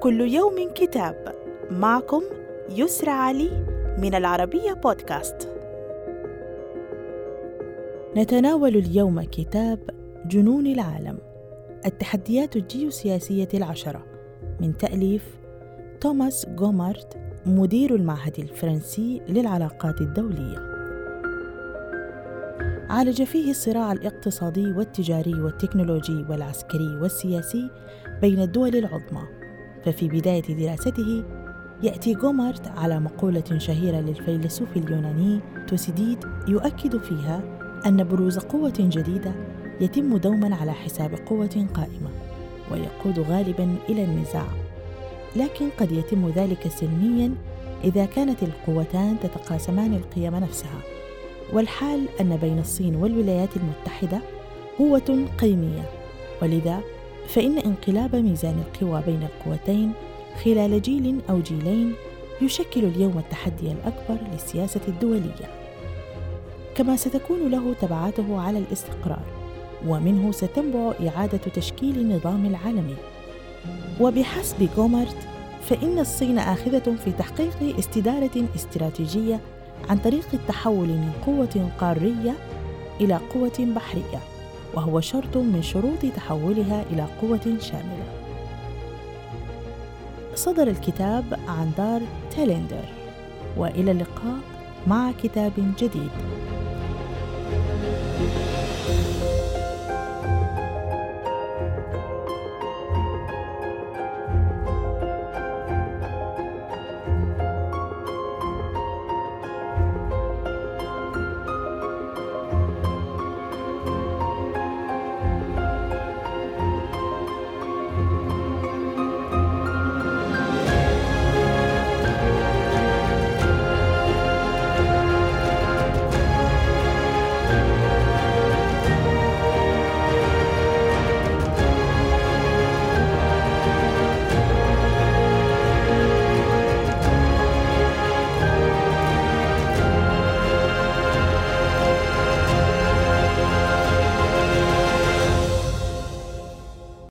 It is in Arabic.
كل يوم كتاب. معكم يسرى علي من العربية بودكاست. نتناول اليوم كتاب جنون العالم التحديات الجيوسياسية العشرة من تأليف توماس غومارت مدير المعهد الفرنسي للعلاقات الدولية. عالج فيه الصراع الاقتصادي والتجاري والتكنولوجي والعسكري والسياسي بين الدول العظمى. ففي بداية دراسته يأتي غومارت على مقولة شهيرة للفيلسوف اليوناني توسيديد يؤكد فيها أن بروز قوة جديدة يتم دوما على حساب قوة قائمة ويقود غالبا إلى النزاع. لكن قد يتم ذلك سلميا إذا كانت القوتان تتقاسمان القيم نفسها. والحال أن بين الصين والولايات المتحدة قوة قيمية ولذا فإن انقلاب ميزان القوى بين القوتين خلال جيل أو جيلين يشكل اليوم التحدي الأكبر للسياسة الدولية. كما ستكون له تبعاته على الاستقرار ومنه ستنبع إعادة تشكيل النظام العالمي. وبحسب غومارت فإن الصين آخذة في تحقيق استدارة استراتيجية عن طريق التحول من قوة قارية إلى قوة بحرية. وهو شرط من شروط تحولها إلى قوة شاملة. صدر الكتاب عن دار تيلندر وإلى اللقاء مع كتاب جديد. thank you